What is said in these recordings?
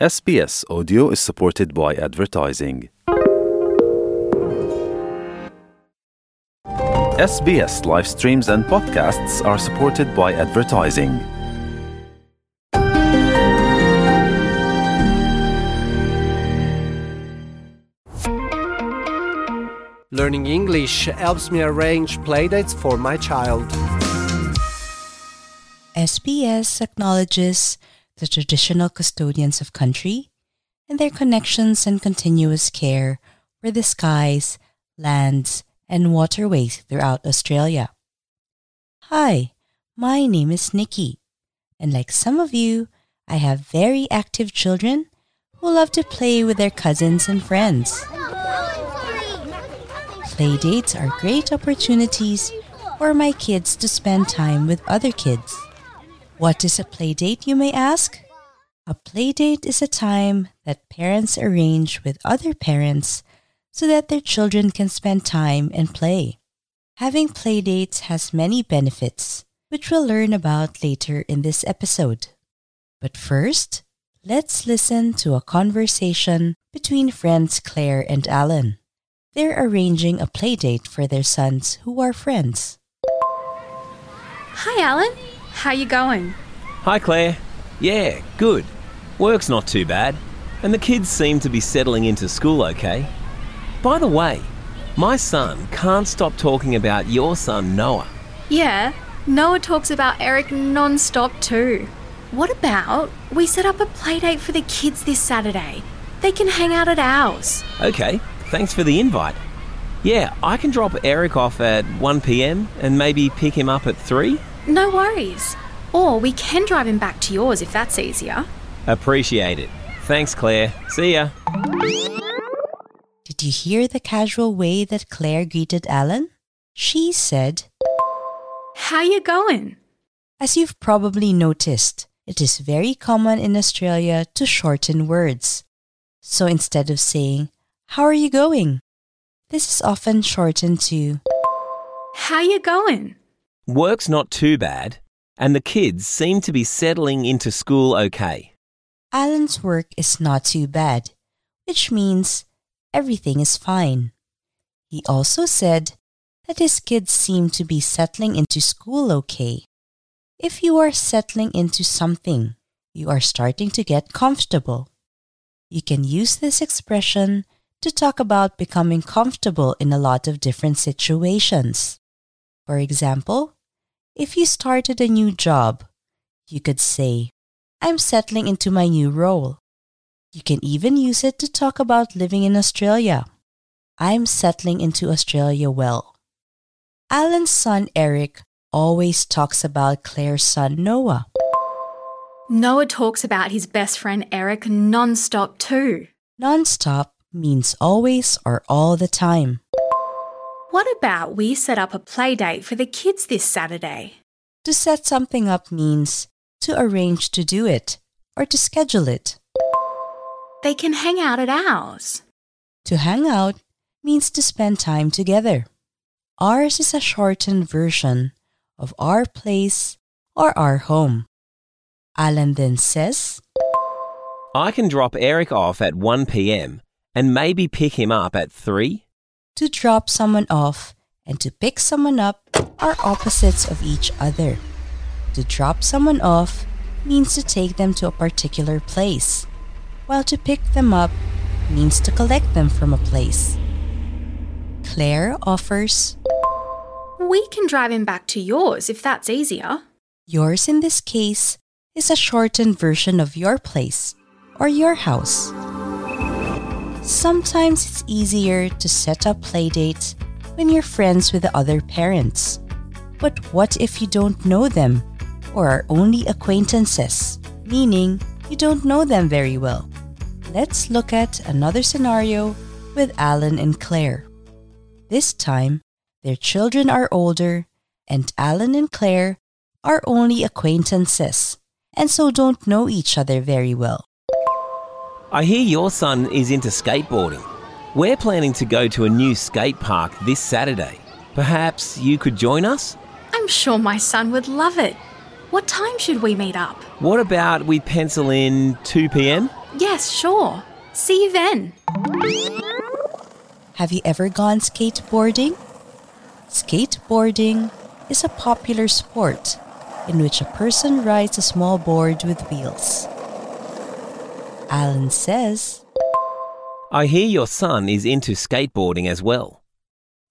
SBS Audio is supported by advertising. SBS live streams and podcasts are supported by advertising. Learning English helps me arrange playdates for my child. SBS acknowledges the traditional custodians of country and their connections and continuous care for the skies, lands, and waterways throughout Australia. Hi, my name is Nikki, and like some of you, I have very active children who love to play with their cousins and friends. Playdates are great opportunities for my kids to spend time with other kids. What is a playdate, you may ask? A playdate is a time that parents arrange with other parents so that their children can spend time and play. Having playdates has many benefits, which we'll learn about later in this episode. But first, let's listen to a conversation between friends Claire and Alan. They're arranging a playdate for their sons who are friends. Hi, Alan. How you going? Hi, Claire. Yeah, good. Work's not too bad, and the kids seem to be settling into school okay. By the way, my son can't stop talking about your son, Noah. Yeah, Noah talks about Eric non-stop too. What about we set up a playdate for the kids this Saturday? They can hang out at ours. Okay, thanks for the invite. Yeah, I can drop Eric off at 1pm and maybe pick him up at 3. No worries. Or we can drive him back to yours if that's easier. Appreciate it. Thanks, Claire. See ya. Did you hear the casual way that Claire greeted Alan? She said, How you going? As you've probably noticed, it is very common in Australia to shorten words. So instead of saying, How are you going? This is often shortened to, How you going? Work's not too bad, and the kids seem to be settling into school okay. Alan's work is not too bad, which means everything is fine. He also said that his kids seem to be settling into school okay. If you are settling into something, you are starting to get comfortable. You can use this expression to talk about becoming comfortable in a lot of different situations. For example, if you started a new job, you could say, I'm settling into my new role. You can even use it to talk about living in Australia. I'm settling into Australia well. Alan's son Eric always talks about Claire's son Noah. Noah talks about his best friend Eric non-stop too. Non-stop means always or all the time. What about we set up a playdate for the kids this Saturday? To set something up means to arrange to do it or to schedule it. They can hang out at ours. To hang out means to spend time together. Ours is a shortened version of our place or our home. Alan then says, I can drop Eric off at 1pm and maybe pick him up at 3. To drop someone off and to pick someone up are opposites of each other. To drop someone off means to take them to a particular place, while to pick them up means to collect them from a place. Claire offers, We can drive him back to yours if that's easier. Yours in this case is a shortened version of your place or your house. Sometimes it's easier to set up playdates when you're friends with the other parents. But what if you don't know them or are only acquaintances, meaning you don't know them very well? Let's look at another scenario with Alan and Claire. This time, their children are older, and Alan and Claire are only acquaintances and so don't know each other very well. I hear your son is into skateboarding. We're planning to go to a new skate park this Saturday. Perhaps you could join us? I'm sure my son would love it. What time should we meet up? What about we pencil in 2 pm? Yes, sure. See you then. Have you ever gone skateboarding? Skateboarding is a popular sport in which a person rides a small board with wheels. Alan says, I hear your son is into skateboarding as well.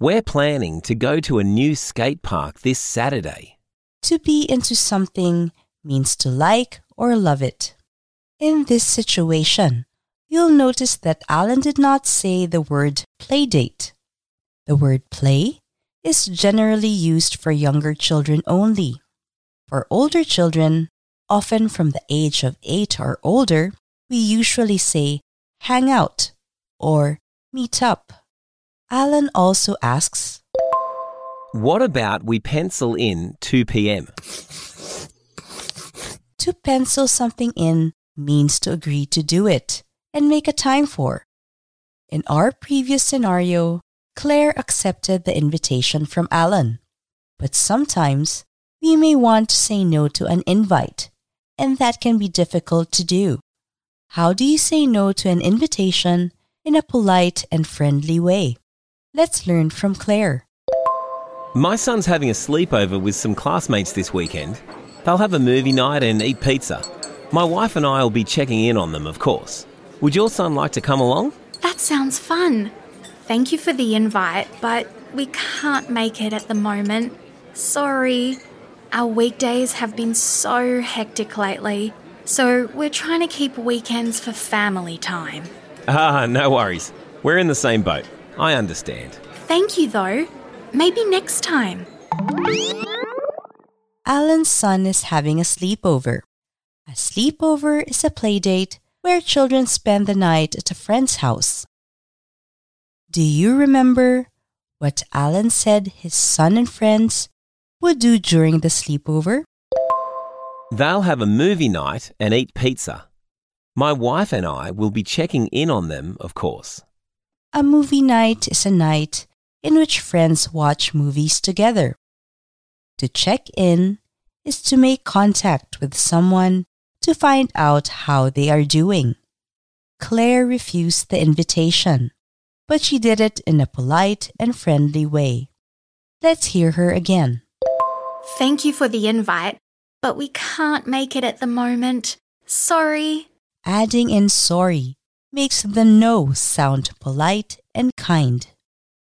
We're planning to go to a new skate park this Saturday. To be into something means to like or love it. In this situation, you'll notice that Alan did not say the word playdate. The word play is generally used for younger children only. For older children, often from the age of 8 or older, we usually say hang out or meet up. Alan also asks, What about we pencil in 2 p.m.? To pencil something in means to agree to do it and make a time for. In our previous scenario, Claire accepted the invitation from Alan. But sometimes we may want to say no to an invite, and that can be difficult to do. How do you say no to an invitation in a polite and friendly way? Let's learn from Claire. My son's having a sleepover with some classmates this weekend. They'll have a movie night and eat pizza. My wife and I will be checking in on them, of course. Would your son like to come along? That sounds fun. Thank you for the invite, but we can't make it at the moment. Sorry. Our weekdays have been so hectic lately, so we're trying to keep weekends for family time. Ah, no worries. We're in the same boat. I understand. Thank you, though. Maybe next time. Alan's son is having a sleepover. A sleepover is a playdate where children spend the night at a friend's house. Do you remember what Alan said his son and friends would do during the sleepover? They'll have a movie night and eat pizza. My wife and I will be checking in on them, of course. A movie night is a night in which friends watch movies together. To check in is to make contact with someone to find out how they are doing. Claire refused the invitation, but she did it in a polite and friendly way. Let's hear her again. Thank you for the invite, but we can't make it at the moment. Sorry. Adding in sorry makes the no sound polite and kind.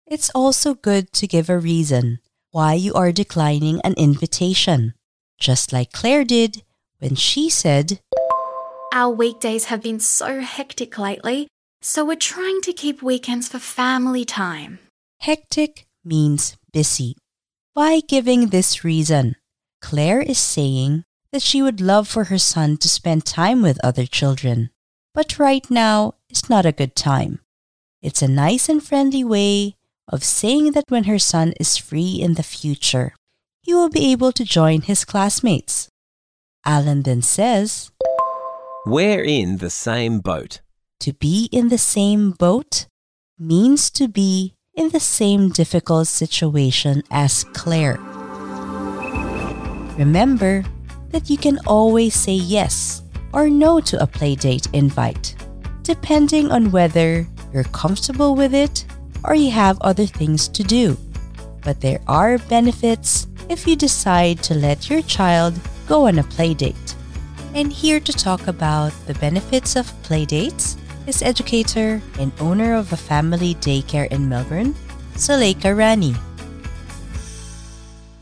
It's also good to give a reason why you are declining an invitation, just like Claire did when she said, Our weekdays have been so hectic lately, so we're trying to keep weekends for family time. Hectic means busy. By giving this reason, Claire is saying that she would love for her son to spend time with other children, but right now is not a good time. It's a nice and friendly way of saying that when her son is free in the future, he will be able to join his classmates. Alan then says, We're in the same boat. To be in the same boat means to be in the same difficult situation as Claire. Remember that you can always say yes or no to a playdate invite, depending on whether you're comfortable with it or you have other things to do. But there are benefits if you decide to let your child go on a playdate. And here to talk about the benefits of playdates is educator and owner of a family daycare in Melbourne, Suleika Rani.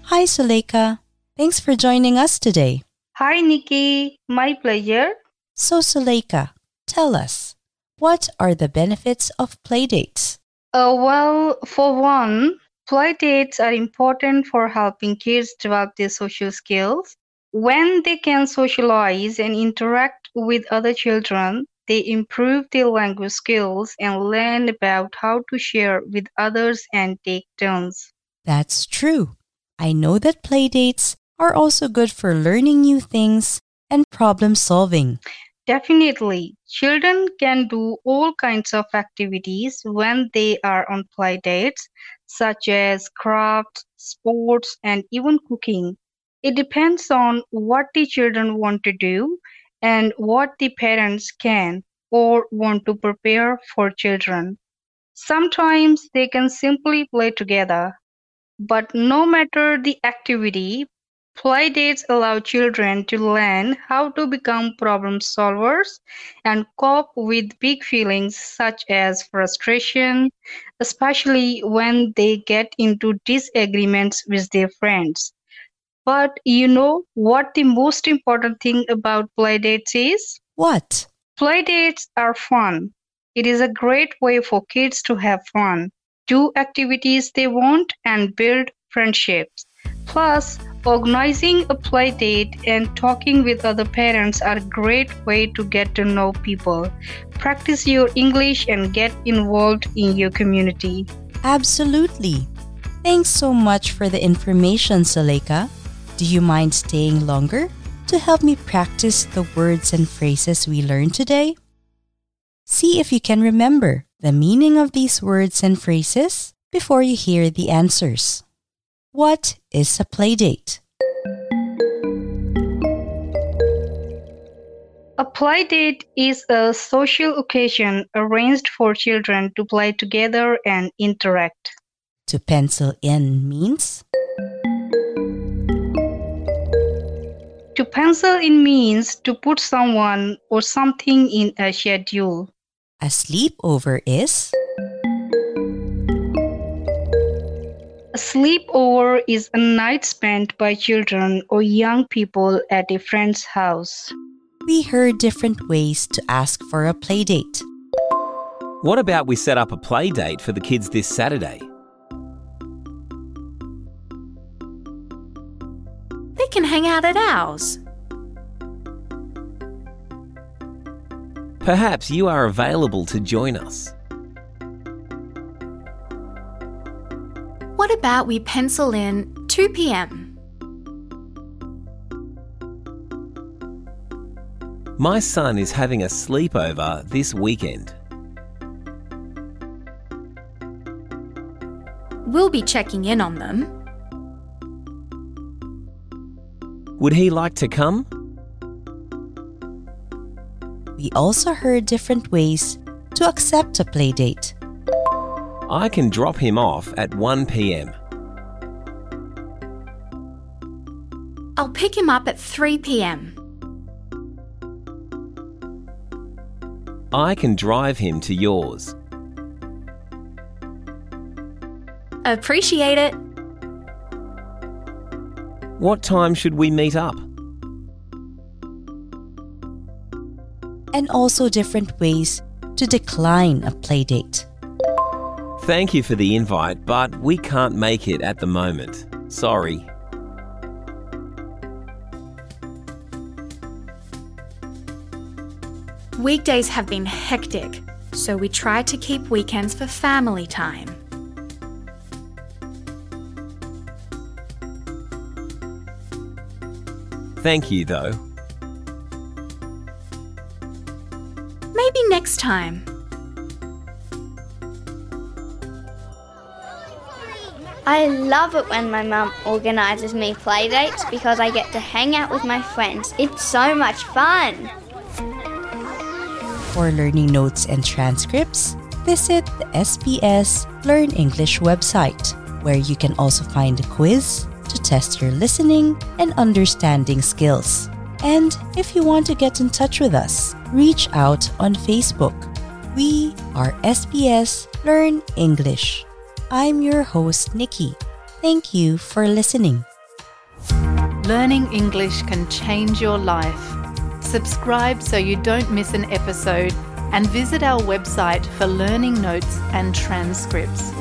Hi, Suleika. Thanks for joining us today. Hi, Nikki. My pleasure. So, Suleika, tell us, what are the benefits of playdates? Uh, well, for one, playdates are important for helping kids develop their social skills. When they can socialize and interact with other children, they improve their language skills and learn about how to share with others and take turns. That's true. I know that playdates are also good for learning new things and problem solving. Definitely, children can do all kinds of activities when they are on play dates, such as crafts, sports, and even cooking. It depends on what the children want to do and what the parents can or want to prepare for children. Sometimes they can simply play together. But no matter the activity, Playdates allow children to learn how to become problem solvers and cope with big feelings such as frustration, especially when they get into disagreements with their friends. But you know what the most important thing about playdates is? What? Playdates are fun. It is a great way for kids to have fun, do activities they want, and build friendships. Plus, organizing a play date and talking with other parents are a great way to get to know people, practice your English, and get involved in your community. Absolutely. Thanks so much for the information, Suleika. Do you mind staying longer to help me practice the words and phrases we learned today? See if you can remember the meaning of these words and phrases before you hear the answers. What is a playdate? A playdate is a social occasion arranged for children to play together and interact. To pencil in means To pencil in means to put someone or something in a schedule. a sleepover is A sleepover is a night spent by children or young people at a friend's house. we heard different ways to ask for a playdate. What about we set up a play date for the kids this Saturday? They can hang out at ours. Perhaps you are available to join us. What about we pencil in 2 pm? My son is having a sleepover this weekend. We'll be checking in on them. Would he like to come? We also heard different ways to accept a playdate. I can drop him off at 1 pm. I'll pick him up at 3 pm. I can drive him to yours. Appreciate it. What time should we meet up? and also different ways to decline a playdate. Thank you for the invite, but we can't make it at the moment. Sorry. Weekdays have been hectic, so we try to keep weekends for family time. Thank you, though. Maybe next time. I love it when my mum organises me play dates because I get to hang out with my friends. It's so much fun. For learning notes and transcripts, visit the SBS Learn English website, where you can also find a quiz to test your listening and understanding skills. And if you want to get in touch with us, reach out on Facebook. We are SBS Learn English. I'm your host, Nikki. Thank you for listening. Learning English can change your life. Subscribe so you don't miss an episode and visit our website for learning notes and transcripts.